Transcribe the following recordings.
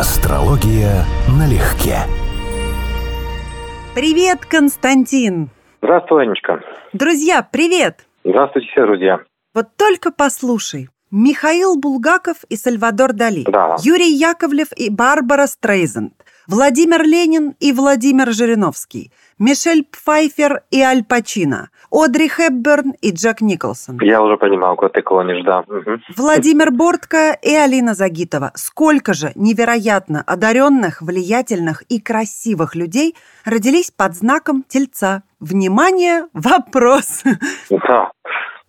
Астрология налегке. Привет, Константин! Здравствуй, Анечка. Друзья, привет! Здравствуйте все, друзья. Вот только послушай. Михаил Булгаков и Сальвадор Дали. Да. Юрий Яковлев и Барбара Стрейзенд. Владимир Ленин и Владимир Жириновский. Мишель Пфайфер и Аль Пачино. Одри Хепберн и Джек Николсон. Я уже понимаю, куда ты клонишь, да. Владимир Бортко и Алина Загитова. Сколько же невероятно одаренных, влиятельных и красивых людей родились под знаком Тельца. Внимание, вопрос. Да.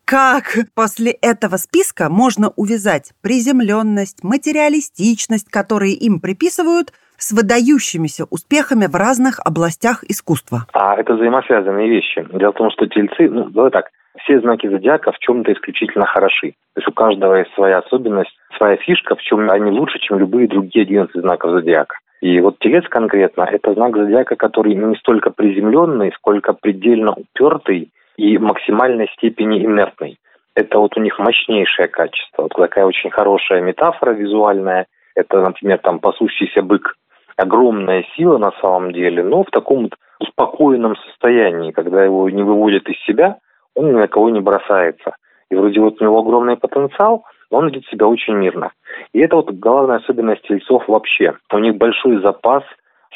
Как после этого списка можно увязать приземленность, материалистичность, которые им приписывают, с выдающимися успехами в разных областях искусства? А это взаимосвязанные вещи. Дело в том, что тельцы, ну, давай так, все знаки зодиака в чем-то исключительно хороши. То есть у каждого есть своя особенность, своя фишка, в чем они лучше, чем любые другие 11 знаков зодиака. И вот телец конкретно – это знак зодиака, который не столько приземленный, сколько предельно упертый и в максимальной степени инертный. Это вот у них мощнейшее качество. Вот такая очень хорошая метафора визуальная. Это, например, там пасущийся бык. Огромная сила на самом деле, но в таком вот успокоенном состоянии, когда его не выводят из себя, он ни на кого не бросается. И вроде вот у него огромный потенциал, но он ведет себя очень мирно. И это вот главная особенность тельцов вообще. У них большой запас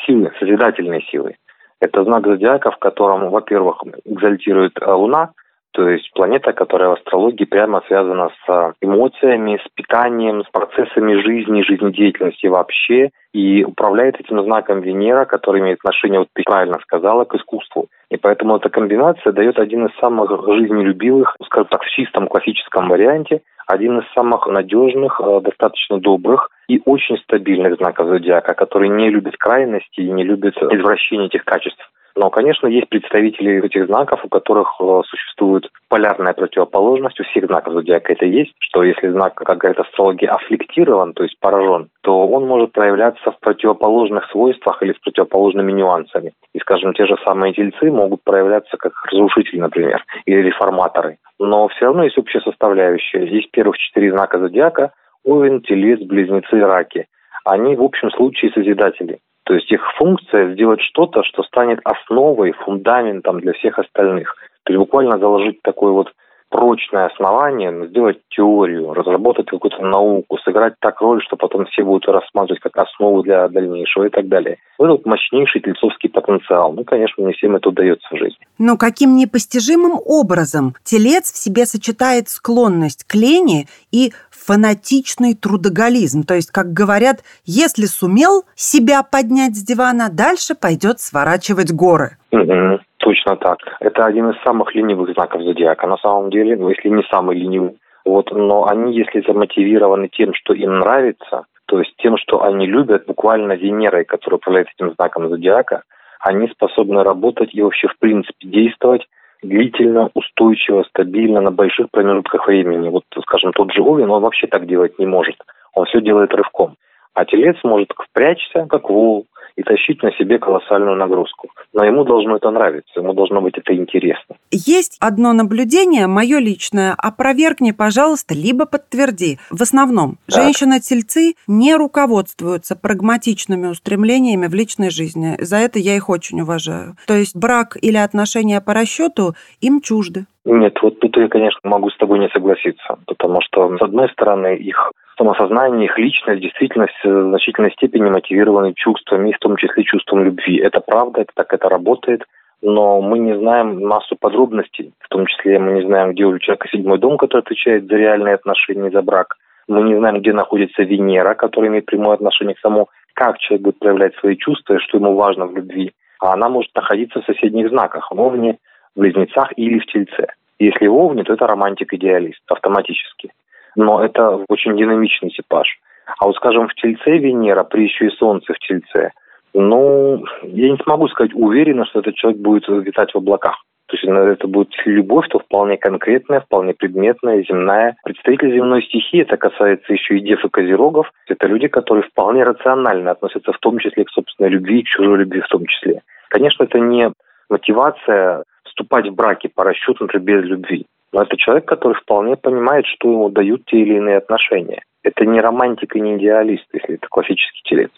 силы, созидательной силы. Это знак зодиака, в котором, во-первых, экзальтирует э, Луна, то есть планета, которая в астрологии прямо связана с э, эмоциями, с питанием, с процессами жизни, жизнедеятельности вообще. И управляет этим знаком Венера, который имеет отношение, вот ты правильно сказала, к искусству. И поэтому эта комбинация дает один из самых жизнелюбивых, скажем так, в чистом классическом варианте, один из самых надежных, э, достаточно добрых и очень стабильных знаков зодиака, которые не любят крайности и не любят извращения этих качеств. Но, конечно, есть представители этих знаков, у которых э, существует полярная противоположность. У всех знаков зодиака это есть, что если знак, как говорят астрологи, аффлектирован, то есть поражен, то он может проявляться в противоположных свойствах или с противоположными нюансами. И, скажем, те же самые тельцы могут проявляться как разрушители, например, или реформаторы. Но все равно есть общая составляющая. Есть первых четыре знака зодиака – Овен, Телец, Близнецы и Раки. Они в общем случае созидатели. То есть их функция сделать что-то, что станет основой, фундаментом для всех остальных. То есть буквально заложить такое вот прочное основание, сделать теорию, разработать какую-то науку, сыграть так роль, что потом все будут рассматривать как основу для дальнейшего и так далее. Вот этот мощнейший тельцовский потенциал. Ну, конечно, не всем это удается в жизни. Но каким непостижимым образом телец в себе сочетает склонность к лени и фанатичный трудоголизм. То есть, как говорят, если сумел себя поднять с дивана, дальше пойдет сворачивать горы. Мгм. Точно так. Это один из самых ленивых знаков зодиака. На самом деле, ну, если не самый ленивый. Вот, но они, если замотивированы тем, что им нравится, то есть тем, что они любят, буквально Венерой, которая управляет этим знаком зодиака, они способны работать и вообще в принципе действовать длительно, устойчиво, стабильно на больших промежутках времени. Вот, скажем, тот же Овен, он вообще так делать не может. Он все делает рывком. А телец может впрячься, как вол, и тащить на себе колоссальную нагрузку. Но ему должно это нравиться, ему должно быть это интересно. Есть одно наблюдение, мое личное. Опровергни, пожалуйста, либо подтверди. В основном, Так. женщины-тельцы не руководствуются прагматичными устремлениями в личной жизни. За это я их очень уважаю. То есть брак или отношения по расчету им чужды. Нет, вот тут я, конечно, могу с тобой не согласиться, потому что, с одной стороны, их самосознание, их личность, действительность в значительной степени мотивированы чувствами, и в том числе чувством любви. Это правда, это так это работает, но мы не знаем массу подробностей, в том числе мы не знаем, где у человека седьмой дом, который отвечает за реальные отношения, за брак. Мы не знаем, где находится Венера, которая имеет прямое отношение к тому, как человек будет проявлять свои чувства что ему важно в любви. А она может находиться в соседних знаках, в Овне, в Близнецах или в Тельце. Если в Овне, то это романтик-идеалист автоматически. Но это очень динамичный типаж. А вот, скажем, в Тельце Венера, при еще и Солнце в Тельце, ну, я не смогу сказать уверенно, что этот человек будет витать в облаках. То есть это будет любовь, то вполне конкретная, вполне предметная, земная. Представители земной стихии, это касается еще и дев и козерогов, это люди, которые вполне рационально относятся в том числе к собственной любви, и к чужой любви в том числе. Конечно, это не мотивация вступать в браки по расчету, например, без любви. Но это человек, который вполне понимает, что ему дают те или иные отношения. Это не романтик и не идеалист, если это классический телец.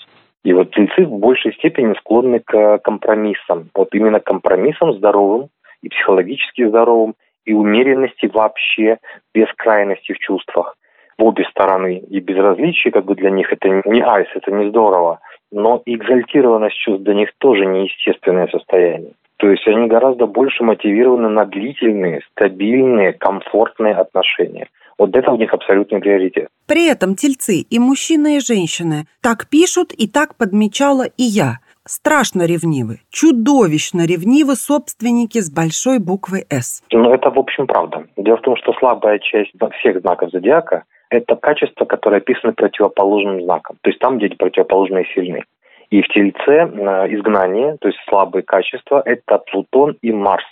И вот тельцы в большей степени склонны к компромиссам. Вот именно компромиссам здоровым и психологически здоровым, и умеренности вообще, без крайности в чувствах. В обе стороны. И безразличие как бы для них это не айс, это не здорово. Но экзальтированность чувств для них тоже неестественное состояние. То есть они гораздо больше мотивированы на длительные, стабильные, комфортные отношения. Вот это у них абсолютный приоритет. При этом тельцы и мужчины, и женщины так пишут, и так подмечала и я. Страшно ревнивы, чудовищно ревнивы собственники с большой буквы «С». Ну, это, в общем, правда. Дело в том, что слабая часть всех знаков зодиака – это качество, которое описано противоположным знаком. То есть там, где противоположные сильны. И в Тельце э, изгнание, то есть слабые качества, это Плутон и Марс.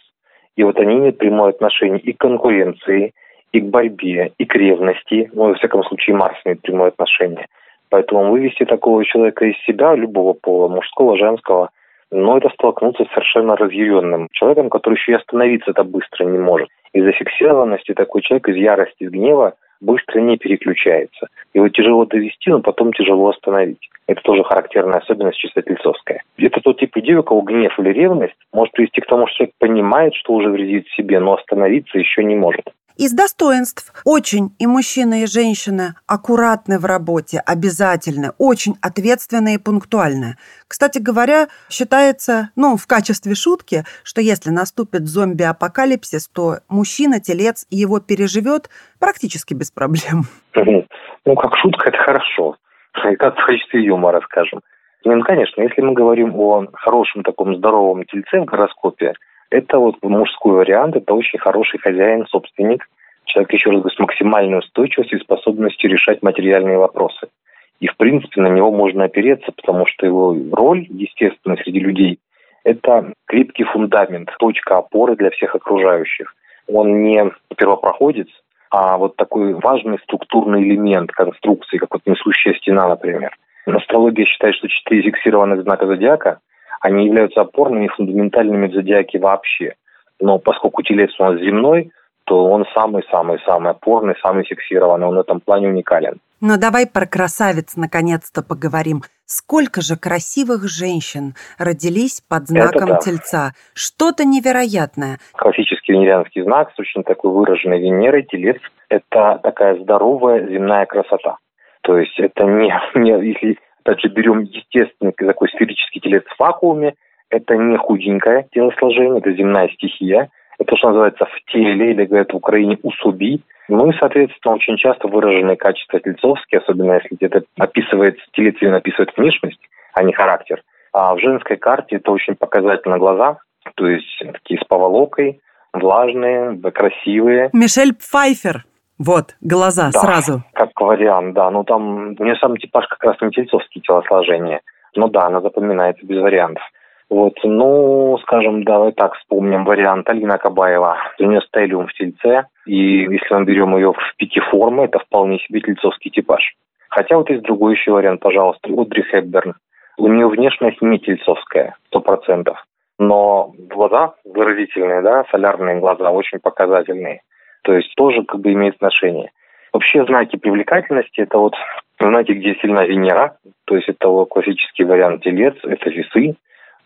И вот они имеют прямое отношение и к конкуренции, и к борьбе, и к ревности. Ну, во всяком случае, Марс имеет прямое отношение. Поэтому вывести такого человека из себя, любого пола, мужского, женского, но это столкнуться с совершенно разъяренным человеком, который еще и остановиться-то быстро не может. Из-за зафиксированности такой человек из ярости, из гнева быстро не переключается. Его тяжело довести, но потом тяжело остановить. Это тоже характерная особенность чистотельцовская. Это тот тип людей, у кого гнев или ревность может привести к тому, что человек понимает, что уже вредит себе, но остановиться еще не может. Из достоинств очень и мужчина, и женщина аккуратны в работе, обязательны, очень ответственны и пунктуальны. Кстати говоря, считается, ну, в качестве шутки, что если наступит зомби-апокалипсис, то мужчина-телец его переживет практически без проблем. Ну, как шутка, это хорошо. Это в качестве юмора, скажем. Ну, конечно, если мы говорим о хорошем таком здоровом тельце в гороскопе, это вот мужской вариант, это очень хороший хозяин, собственник. Человек, еще раз говорю, с максимальной устойчивостью и способностью решать материальные вопросы. И, в принципе, на него можно опереться, потому что его роль, естественно, среди людей – это крепкий фундамент, точка опоры для всех окружающих. Он не первопроходец, а вот такой важный структурный элемент конструкции, как вот несущая стена, например. Астрология считает, что четыре фиксированных знака зодиака они являются опорными и фундаментальными в зодиаке вообще. Но поскольку телец у нас земной, то он самый-самый-самый опорный, самый фиксированный, он в этом плане уникален. Но давай про красавиц наконец-то поговорим. Сколько же красивых женщин родились под знаком да. Тельца? Что-то невероятное. Классический венерианский знак с очень такой выраженной Венерой, Телец, это такая здоровая земная красота. То есть это не, не если опять же, берем естественный такой сферический телец в вакууме, это не худенькое телосложение, это земная стихия. Это то, что называется в теле, или говорят в Украине усуби. Ну и, соответственно, очень часто выраженные качества тельцовские, особенно если это описывает, телец именно описывает внешность, а не характер. А в женской карте это очень показательно глаза, то есть такие с поволокой, влажные, красивые. Мишель Пфайфер. Вот, глаза да, сразу. как вариант, да. Ну, там у нее сам типаж как раз не тельцовские телосложения. Ну да, она запоминается без вариантов. Вот, ну, скажем, давай так вспомним вариант Алина Кабаева. У нее стелиум в тельце, и если мы берем ее в пике формы, это вполне себе тельцовский типаж. Хотя вот есть другой еще вариант, пожалуйста, Одри Хепберн. У нее внешность не тельцовская, сто процентов. Но глаза выразительные, да, солярные глаза, очень показательные. То есть тоже как бы имеет отношение. Вообще знаки привлекательности – это вот знаки, где сильна Венера, то есть это вот классический вариант телец, это весы.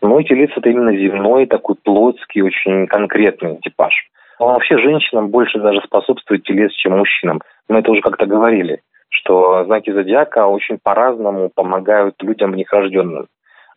Но и телец – это именно земной, такой плотский, очень конкретный типаж. Но вообще женщинам больше даже способствует телец, чем мужчинам. Мы это уже как-то говорили, что знаки зодиака очень по-разному помогают людям нехожденным.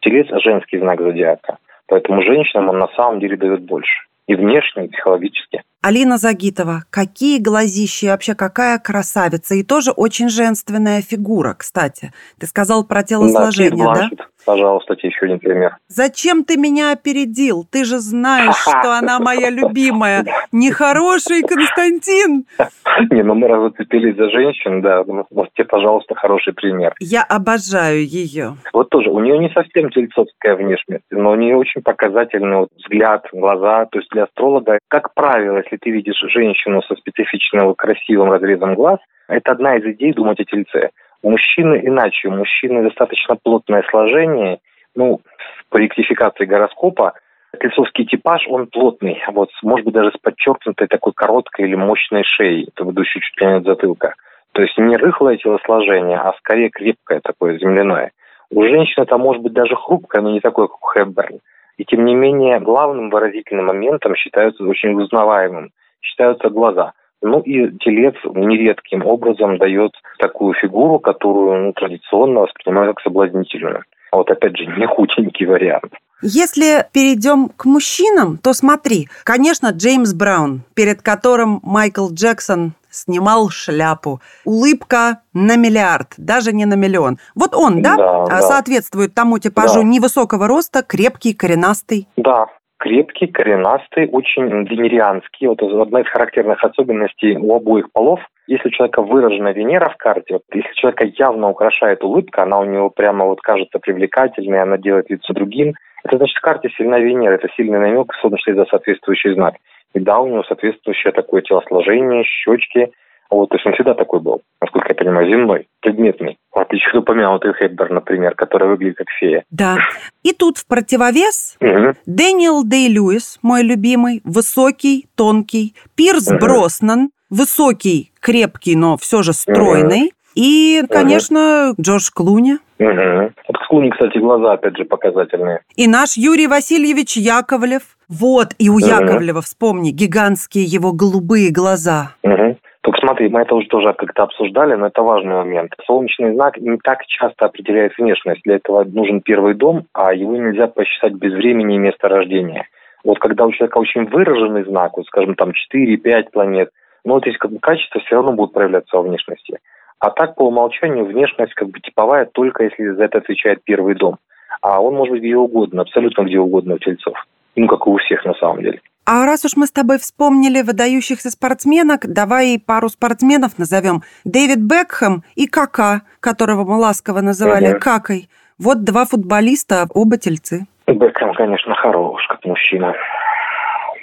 Телец – женский знак зодиака, поэтому женщинам он на самом деле дает больше и внешне, и психологически. Алина Загитова, какие глазищи, вообще какая красавица. И тоже очень женственная фигура, кстати. Ты сказал про телосложение, да? да? Пожалуйста, тебе еще один пример. Зачем ты меня опередил? Ты же знаешь, что она моя любимая. Нехороший Константин. Не, ну мы раз зацепились за женщин, да. Ну, вот тебе, пожалуйста, хороший пример. Я обожаю ее. Вот тоже, у нее не совсем тельцовская внешность, но у нее очень показательный взгляд, глаза. То есть для астролога, как правило, если ты видишь женщину со специфичным красивым разрезом глаз, это одна из идей думать о тельце. У мужчины иначе. У мужчины достаточно плотное сложение. Ну, по ректификации гороскопа тельцовский типаж, он плотный. Вот, может быть, даже с подчеркнутой такой короткой или мощной шеей, ведущей чуть ли не от затылка. То есть не рыхлое телосложение, а скорее крепкое такое, земляное. У женщины это может быть даже хрупкое, но не такое, как у Хэбберн. И тем не менее, главным выразительным моментом считаются очень узнаваемым, считаются глаза. Ну и телец нередким образом дает такую фигуру, которую ну, традиционно воспринимают как соблазнительную. Вот опять же, не худенький вариант. Если перейдем к мужчинам, то смотри, конечно, Джеймс Браун, перед которым Майкл Джексон снимал шляпу. Улыбка на миллиард, даже не на миллион. Вот он, да, да, да. соответствует тому типажу да. невысокого роста, крепкий, коренастый? Да, крепкий, коренастый, очень венерианский. Вот одна из характерных особенностей у обоих полов. Если у человека выражена Венера в карте, вот, если человека явно украшает улыбка, она у него прямо вот кажется привлекательной, она делает лицо другим, это значит в карте сильна Венера, это сильный намек, числе за соответствующий знак. И да, у него соответствующее такое телосложение, щечки. Вот, то есть он всегда такой был, насколько я понимаю, земной, предметный. В отличие от упомянутый Хепбер, например, который выглядит как фея. Да. И тут в противовес угу. Дэниел Дэй Льюис, мой любимый, высокий, тонкий. Пирс угу. Броснан, высокий, крепкий, но все же стройный. И, конечно, угу. Джордж Клуни. Угу. Вот Клуни, кстати, глаза, опять же, показательные. И наш Юрий Васильевич Яковлев. Вот, и у угу. Яковлева, вспомни, гигантские его голубые глаза. Угу. Только смотри, мы это уже тоже как-то обсуждали, но это важный момент. Солнечный знак не так часто определяет внешность. Для этого нужен первый дом, а его нельзя посчитать без времени и места рождения. Вот когда у человека очень выраженный знак, вот, скажем, там 4-5 планет, но вот здесь как бы качество все равно будут проявляться во внешности. А так по умолчанию внешность как бы типовая только если за это отвечает первый дом. А он может быть где угодно, абсолютно где угодно у тельцов. Ну, как и у всех на самом деле. А раз уж мы с тобой вспомнили выдающихся спортсменок, давай пару спортсменов назовем. Дэвид Бекхэм и Кака, которого мы ласково называли угу. Какой. Вот два футболиста, оба тельцы. Бекхэм, конечно, хорош, как мужчина.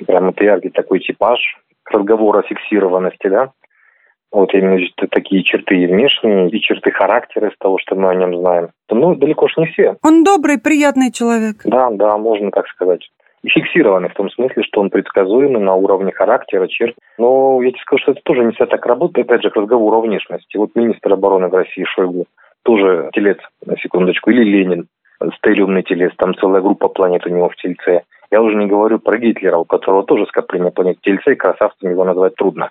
Прямо яркий такой типаж разговора о фиксированности, да? Вот именно такие черты и внешние, и черты характера из того, что мы о нем знаем. Ну, далеко ж не все. Он добрый, приятный человек. Да, да, можно так сказать. И фиксированный в том смысле, что он предсказуемый на уровне характера, черт. Но я тебе скажу, что это тоже не всегда так работает. Опять же, к разговору о внешности. Вот министр обороны в России Шойгу тоже телец, на секундочку, или Ленин, стелиумный телец, там целая группа планет у него в тельце. Я уже не говорю про Гитлера, у которого тоже скопление планет в тельце, и красавцем его назвать трудно.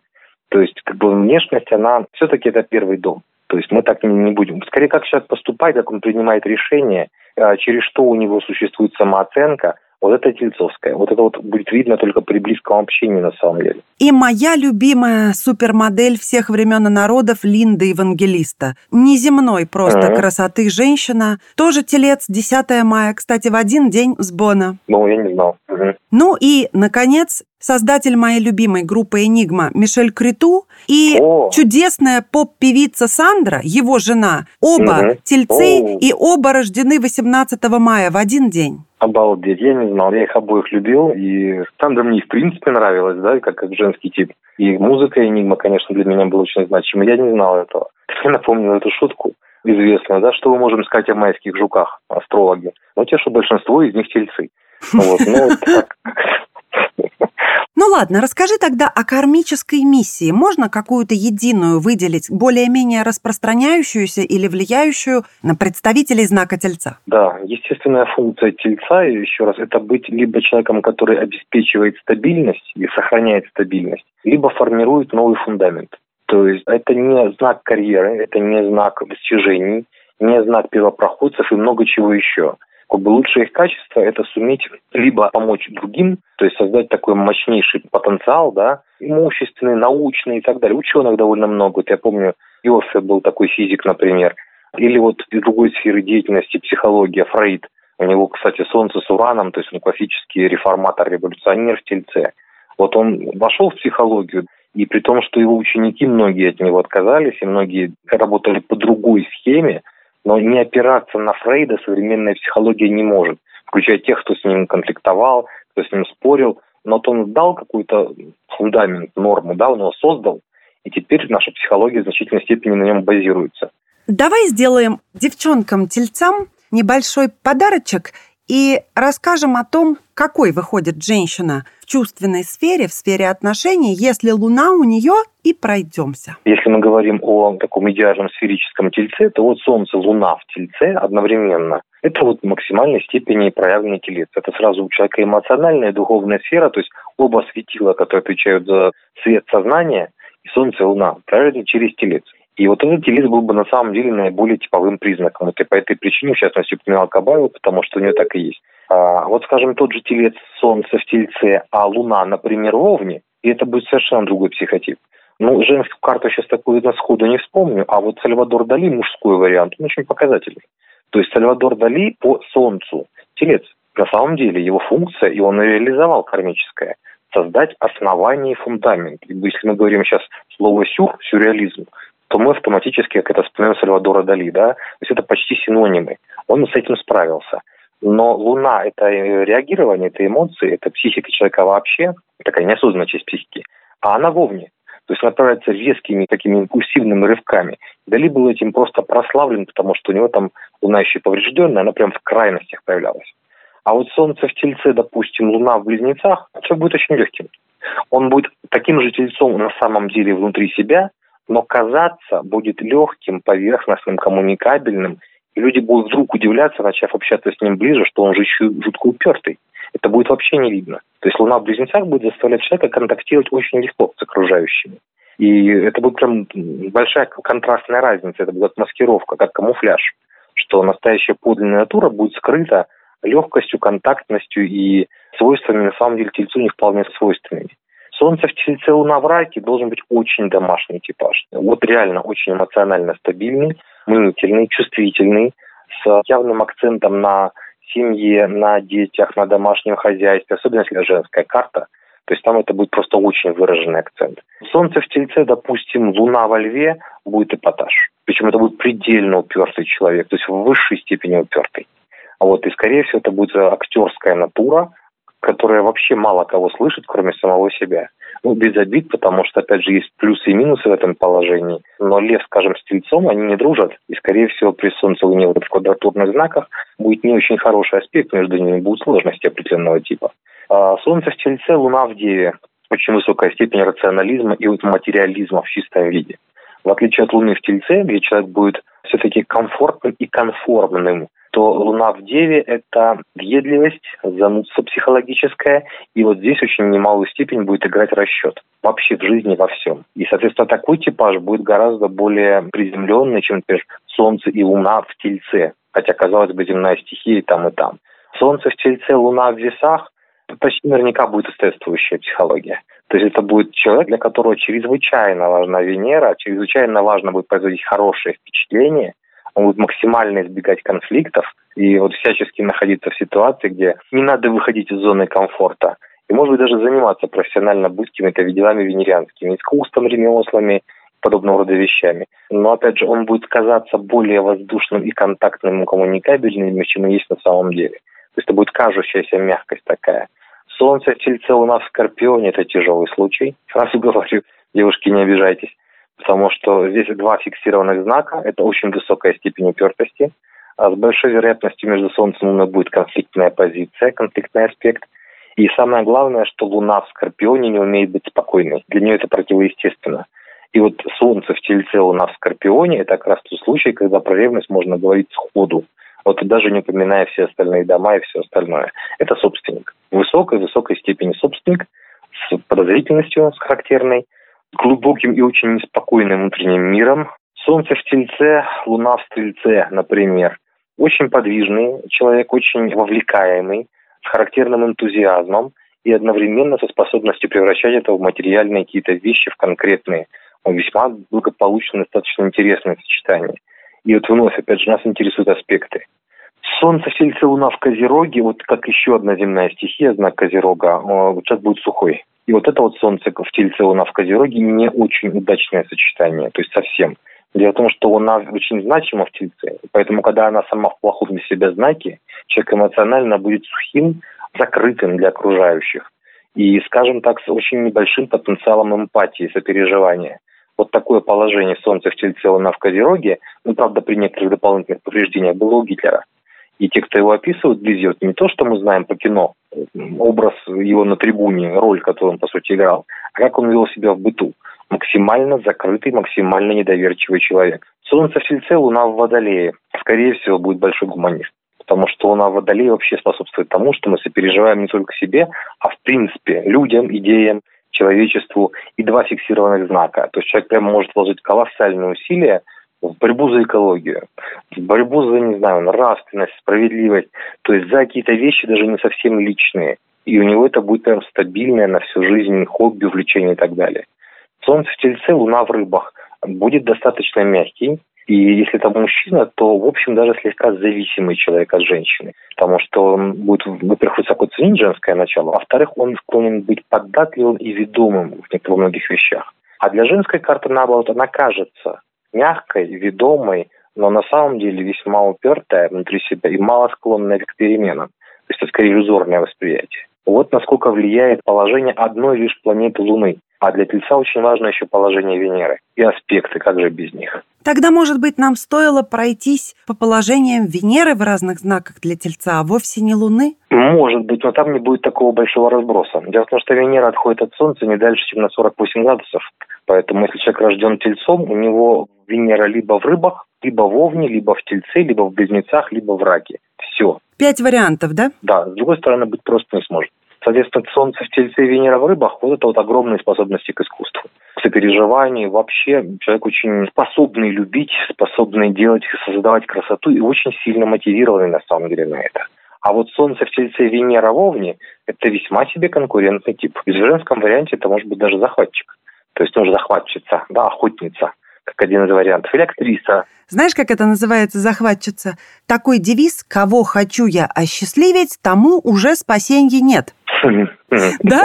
То есть, как бы, внешность, она все-таки это первый дом. То есть мы так не будем. Скорее, как человек поступает, как он принимает решение, а, через что у него существует самооценка, вот это Тельцовская. Вот это вот будет видно только при близком общении на самом деле. И моя любимая супермодель всех времен и народов Линда Евангелиста. Неземной просто mm-hmm. красоты женщина. Тоже телец, 10 мая, кстати, в один день с Бона. Ну, я не знал. Mm-hmm. Ну и, наконец, создатель моей любимой группы «Энигма» Мишель Криту и О. чудесная поп-певица Сандра, его жена, оба угу. тельцы О. и оба рождены 18 мая в один день. Обалдеть, я не знал, я их обоих любил, и Сандра мне в принципе нравилась, да, как, как женский тип. И музыка Энигма, конечно, для меня была очень значима, я не знал этого. Я напомнил эту шутку известную, да, что мы можем сказать о майских жуках, астрологи. Ну, те, что большинство из них тельцы. Вот, ну, так. Ну ладно, расскажи тогда о кармической миссии. Можно какую-то единую выделить, более-менее распространяющуюся или влияющую на представителей знака Тельца? Да, естественная функция Тельца, еще раз, это быть либо человеком, который обеспечивает стабильность и сохраняет стабильность, либо формирует новый фундамент. То есть это не знак карьеры, это не знак достижений, не знак первопроходцев и много чего еще как бы лучшее их качество – это суметь либо помочь другим, то есть создать такой мощнейший потенциал, да, имущественный, научный и так далее. Ученых довольно много. Вот я помню, Иосиф был такой физик, например. Или вот из другой сферы деятельности психология, Фрейд. У него, кстати, Солнце с Ураном, то есть он классический реформатор, революционер в Тельце. Вот он вошел в психологию, и при том, что его ученики, многие от него отказались, и многие работали по другой схеме, но не опираться на Фрейда современная психология не может, включая тех, кто с ним конфликтовал, кто с ним спорил. Но вот он дал какой-то фундамент, норму, да, он его создал, и теперь наша психология в значительной степени на нем базируется. Давай сделаем девчонкам-тельцам небольшой подарочек и расскажем о том, какой выходит женщина в чувственной сфере, в сфере отношений, если Луна у нее и пройдемся. Если мы говорим о таком идеальном сферическом тельце, то вот Солнце, Луна в тельце одновременно. Это вот в максимальной степени проявленный телец. Это сразу у человека эмоциональная и духовная сфера, то есть оба светила, которые отвечают за свет сознания, и Солнце и Луна, проявлены через телец. И вот этот телец был бы на самом деле наиболее типовым признаком. Вот и по этой причине, в частности, упоминал Кабаева, потому что у нее так и есть. А, вот, скажем, тот же телец Солнца в Тельце, а Луна, например, в Овне, и это будет совершенно другой психотип. Ну, женскую карту сейчас такую на сходу не вспомню, а вот Сальвадор Дали, мужской вариант, он очень показательный. То есть Сальвадор Дали по Солнцу, телец, на самом деле его функция, и он реализовал кармическая, создать основание и фундамент. Если мы говорим сейчас слово «сюр», сюрреализм, то мы автоматически, как это вспоминаем Сальвадора Дали, да, то есть это почти синонимы. Он с этим справился. Но Луна – это реагирование, это эмоции, это психика человека вообще, такая неосознанная часть психики. А она вовне. То есть направляется резкими такими импульсивными рывками. Дали был этим просто прославлен, потому что у него там Луна еще поврежденная, она прям в крайностях появлялась. А вот Солнце в Тельце, допустим, Луна в Близнецах, человек будет очень легким. Он будет таким же тельцом на самом деле внутри себя, но казаться будет легким, поверхностным, коммуникабельным – и люди будут вдруг удивляться, начав общаться с ним ближе, что он же еще жутко упертый. Это будет вообще не видно. То есть Луна в Близнецах будет заставлять человека контактировать очень легко с окружающими. И это будет прям большая контрастная разница, это будет маскировка, как камуфляж, что настоящая подлинная натура будет скрыта легкостью, контактностью и свойствами, на самом деле, тельцу не вполне свойственными. Солнце в Тельце, Луна в Раке должен быть очень домашний типаж. Вот реально очень эмоционально стабильный, мнительный, чувствительный, с явным акцентом на семье, на детях, на домашнем хозяйстве, особенно если женская карта. То есть там это будет просто очень выраженный акцент. Солнце в Тельце, допустим, Луна во Льве будет эпатаж. Причем это будет предельно упертый человек, то есть в высшей степени упертый. А вот, и, скорее всего, это будет актерская натура, которая вообще мало кого слышит, кроме самого себя. Ну, без обид, потому что, опять же, есть плюсы и минусы в этом положении. Но лев, скажем, с тельцом, они не дружат. И, скорее всего, при солнце луне вот в квадратурных знаках будет не очень хороший аспект, между ними будут сложности определенного типа. А солнце в тельце, луна в деве. Очень высокая степень рационализма и вот материализма в чистом виде. В отличие от луны в тельце, где человек будет все-таки комфортным и конформным то Луна в Деве – это въедливость, занудство психологическое, и вот здесь очень немалую степень будет играть расчет вообще в жизни, во всем. И, соответственно, такой типаж будет гораздо более приземленный, чем, например, Солнце и Луна в Тельце, хотя, казалось бы, земная стихия и там, и там. Солнце в Тельце, Луна в Весах – почти наверняка будет соответствующая психология. То есть это будет человек, для которого чрезвычайно важна Венера, чрезвычайно важно будет производить хорошее впечатление, он будет максимально избегать конфликтов и вот всячески находиться в ситуации, где не надо выходить из зоны комфорта. И, может быть, даже заниматься профессионально быть какими-то делами венерианскими, искусством, ремеслами, подобного рода вещами. Но, опять же, он будет казаться более воздушным и контактным, и коммуникабельным, чем есть на самом деле. То есть это будет кажущаяся мягкость такая. Солнце в Тельце у нас в Скорпионе – это тяжелый случай. Сразу говорю, девушки, не обижайтесь потому что здесь два фиксированных знака, это очень высокая степень упертости, а с большой вероятностью между Солнцем и Луной будет конфликтная позиция, конфликтный аспект. И самое главное, что Луна в Скорпионе не умеет быть спокойной. Для нее это противоестественно. И вот Солнце в Тельце, Луна в Скорпионе – это как раз тот случай, когда про ревность можно говорить сходу. Вот даже не упоминая все остальные дома и все остальное. Это собственник. Высокой-высокой степени собственник с подозрительностью, с характерной – глубоким и очень неспокойным внутренним миром. Солнце в Тельце, Луна в Стрельце, например. Очень подвижный человек, очень вовлекаемый, с характерным энтузиазмом и одновременно со способностью превращать это в материальные какие-то вещи, в конкретные. Он весьма благополучно, достаточно интересное сочетание. И вот вновь, опять же, нас интересуют аспекты. Солнце в Тельце, Луна в Козероге, вот как еще одна земная стихия, знак Козерога, сейчас будет сухой. И вот это вот солнце в Тельце, Луна в Козероге не очень удачное сочетание, то есть совсем. Дело в том, что Луна очень значима в Тельце, поэтому, когда она сама в плохом для себя знаке, человек эмоционально будет сухим, закрытым для окружающих. И, скажем так, с очень небольшим потенциалом эмпатии, сопереживания. Вот такое положение Солнца в Тельце, Луна в Козероге, ну, правда, при некоторых дополнительных повреждениях было у Гитлера. И те, кто его описывают вот не то, что мы знаем по кино, образ его на трибуне, роль, которую он, по сути, играл, а как он вел себя в быту. Максимально закрытый, максимально недоверчивый человек. Солнце в Тельце, Луна в Водолее. Скорее всего, будет большой гуманист. Потому что Луна в Водолее вообще способствует тому, что мы сопереживаем не только себе, а в принципе людям, идеям, человечеству и два фиксированных знака. То есть человек прямо может вложить колоссальные усилия в борьбу за экологию, в борьбу за, не знаю, нравственность, справедливость, то есть за какие-то вещи даже не совсем личные. И у него это будет прям стабильное на всю жизнь хобби, увлечение и так далее. Солнце в Тельце, Луна в Рыбах. Будет достаточно мягкий, и если это мужчина, то, в общем, даже слегка зависимый человек от женщины. Потому что он будет, во-первых, высоко ценить женское начало, а во-вторых, он склонен быть податливым и ведомым в многих вещах. А для женской карты, наоборот, она кажется мягкой, ведомой, но на самом деле весьма упертая внутри себя и мало склонная к переменам. То есть это скорее иллюзорное восприятие. Вот насколько влияет положение одной лишь планеты Луны. А для Тельца очень важно еще положение Венеры и аспекты, как же без них. Тогда, может быть, нам стоило пройтись по положениям Венеры в разных знаках для Тельца, а вовсе не Луны? Может быть, но там не будет такого большого разброса. Дело в том, что Венера отходит от Солнца не дальше, чем на 48 градусов. Поэтому, если человек рожден Тельцом, у него Венера либо в рыбах, либо в Овне, либо в Тельце, либо в Близнецах, либо в Раке. Все. Пять вариантов, да? Да. С другой стороны, быть просто не сможет. Соответственно, Солнце в Тельце и Венера в рыбах – вот это вот огромные способности к искусству, к сопереживанию. Вообще человек очень способный любить, способный делать и создавать красоту и очень сильно мотивированный на самом деле на это. А вот Солнце в Тельце и Венера в Овне – это весьма себе конкурентный тип. И в женском варианте это может быть даже захватчик. То есть, ну, захватчица, да, охотница – как один из вариантов, или актриса. Знаешь, как это называется, захватчица? Такой девиз «Кого хочу я осчастливить, тому уже спасения нет». Да?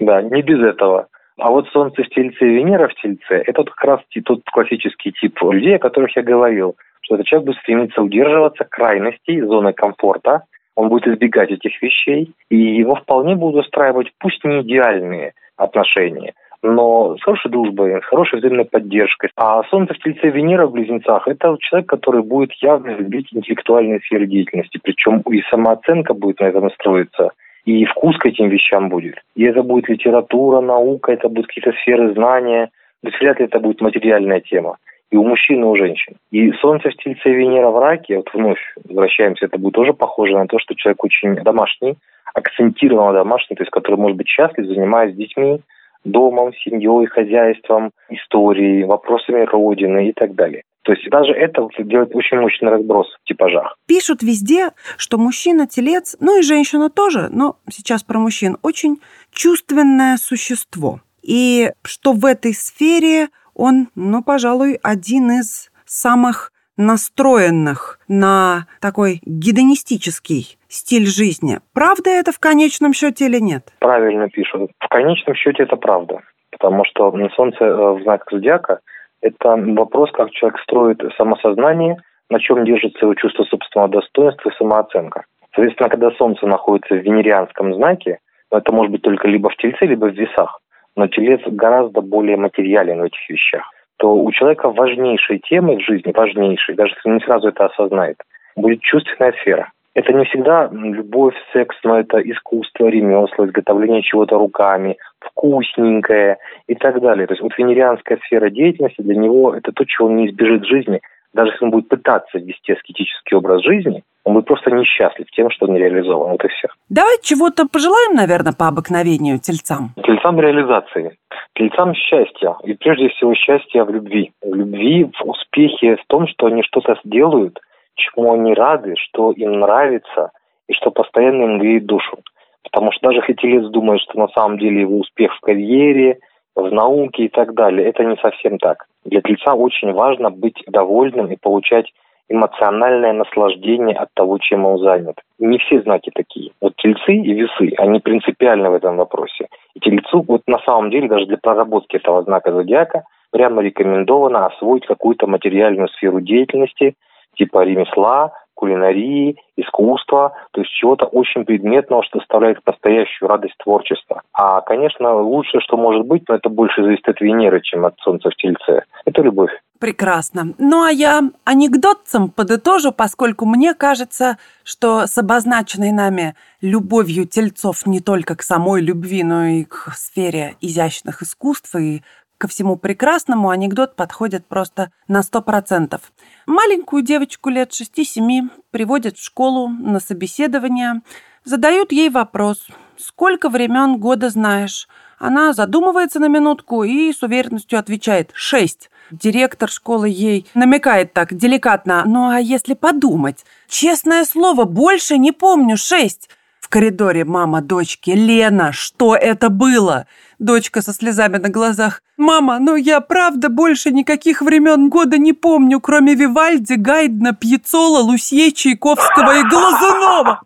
Да, не без этого. А вот Солнце в Тельце и Венера в Тельце – это как раз тот классический тип людей, о которых я говорил, что этот человек будет стремиться удерживаться крайностей, зоны комфорта, он будет избегать этих вещей, и его вполне будут устраивать, пусть не идеальные отношения, но с хорошей дружбой, с хорошей взаимной поддержкой. А Солнце в Тельце Венера в Близнецах – это человек, который будет явно любить интеллектуальные сферы деятельности. Причем и самооценка будет на этом строиться, и вкус к этим вещам будет. И это будет литература, наука, это будут какие-то сферы знания. То есть вряд ли это будет материальная тема. И у мужчин, и у женщин. И Солнце в Тельце Венера в Раке, вот вновь возвращаемся, это будет тоже похоже на то, что человек очень домашний, акцентированно домашний, то есть который может быть счастлив, занимаясь с детьми, домом, семьей, хозяйством, историей, вопросами Родины и так далее. То есть даже это делает очень мощный разброс в типажах. Пишут везде, что мужчина-телец, ну и женщина тоже, но сейчас про мужчин, очень чувственное существо. И что в этой сфере он, ну, пожалуй, один из самых настроенных на такой гедонистический стиль жизни. Правда это в конечном счете или нет? Правильно пишут. В конечном счете это правда. Потому что Солнце э, в знак зодиака – это вопрос, как человек строит самосознание, на чем держится его чувство собственного достоинства и самооценка. Соответственно, когда Солнце находится в венерианском знаке, ну, это может быть только либо в Тельце, либо в Весах. Но Телец гораздо более материален в этих вещах то у человека важнейшей темой в жизни, важнейшей, даже если он не сразу это осознает, будет чувственная сфера. Это не всегда любовь, секс, но это искусство, ремесло, изготовление чего-то руками, вкусненькое и так далее. То есть вот венерианская сфера деятельности для него это то, чего он не избежит в жизни. Даже если он будет пытаться вести аскетический образ жизни, он будет просто несчастлив тем, что он не реализован. Вот и все. Давай чего-то пожелаем, наверное, по обыкновению тельцам. Тельцам реализации. Тельцам счастья. И прежде всего счастья в любви. В любви, в успехе, в том, что они что-то сделают, чему они рады, что им нравится, и что постоянно им греет душу. Потому что даже если телец думает, что на самом деле его успех в карьере, в науке и так далее, это не совсем так. Для тельца очень важно быть довольным и получать эмоциональное наслаждение от того, чем он занят. Не все знаки такие. Вот тельцы и весы, они принципиальны в этом вопросе. И тельцу вот на самом деле даже для проработки этого знака зодиака прямо рекомендовано освоить какую-то материальную сферу деятельности, типа ремесла, кулинарии, искусства, то есть чего-то очень предметного, что доставляет настоящую радость творчества. А, конечно, лучшее, что может быть, но это больше зависит от Венеры, чем от Солнца в Тельце. Это любовь. Прекрасно. Ну а я анекдотцем подытожу, поскольку мне кажется, что с обозначенной нами любовью тельцов не только к самой любви, но и к сфере изящных искусств и ко всему прекрасному анекдот подходит просто на сто процентов. Маленькую девочку лет шести-семи приводят в школу на собеседование, задают ей вопрос «Сколько времен года знаешь?» Она задумывается на минутку и с уверенностью отвечает «шесть». Директор школы ей намекает так деликатно «Ну а если подумать? Честное слово, больше не помню шесть». В коридоре мама дочки «Лена, что это было?» Дочка со слезами на глазах. «Мама, ну я правда больше никаких времен года не помню, кроме Вивальди, Гайдна, Пьяцола, Лусье, Чайковского и Глазунова!»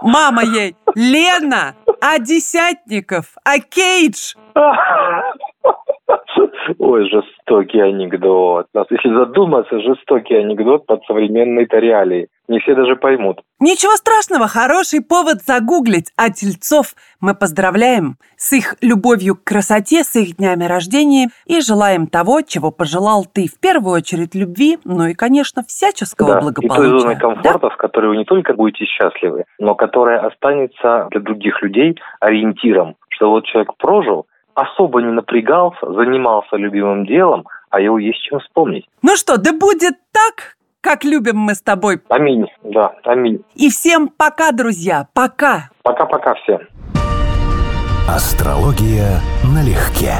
Мама ей «Лена, а Десятников, а Кейдж?» Ой, жестокий анекдот. Если задуматься, жестокий анекдот под современной реалии. Не все даже поймут. Ничего страшного, хороший повод загуглить. А тельцов мы поздравляем с их любовью к красоте, с их днями рождения и желаем того, чего пожелал ты. В первую очередь любви, ну и, конечно, всяческого да, благополучия. И той зоны комфорта, да? в которой вы не только будете счастливы, но которая останется для других людей ориентиром, что вот человек прожил, особо не напрягался, занимался любимым делом, а его есть чем вспомнить. Ну что, да будет так, как любим мы с тобой. Аминь, да, аминь. И всем пока, друзья, пока. Пока-пока всем. Астрология налегке.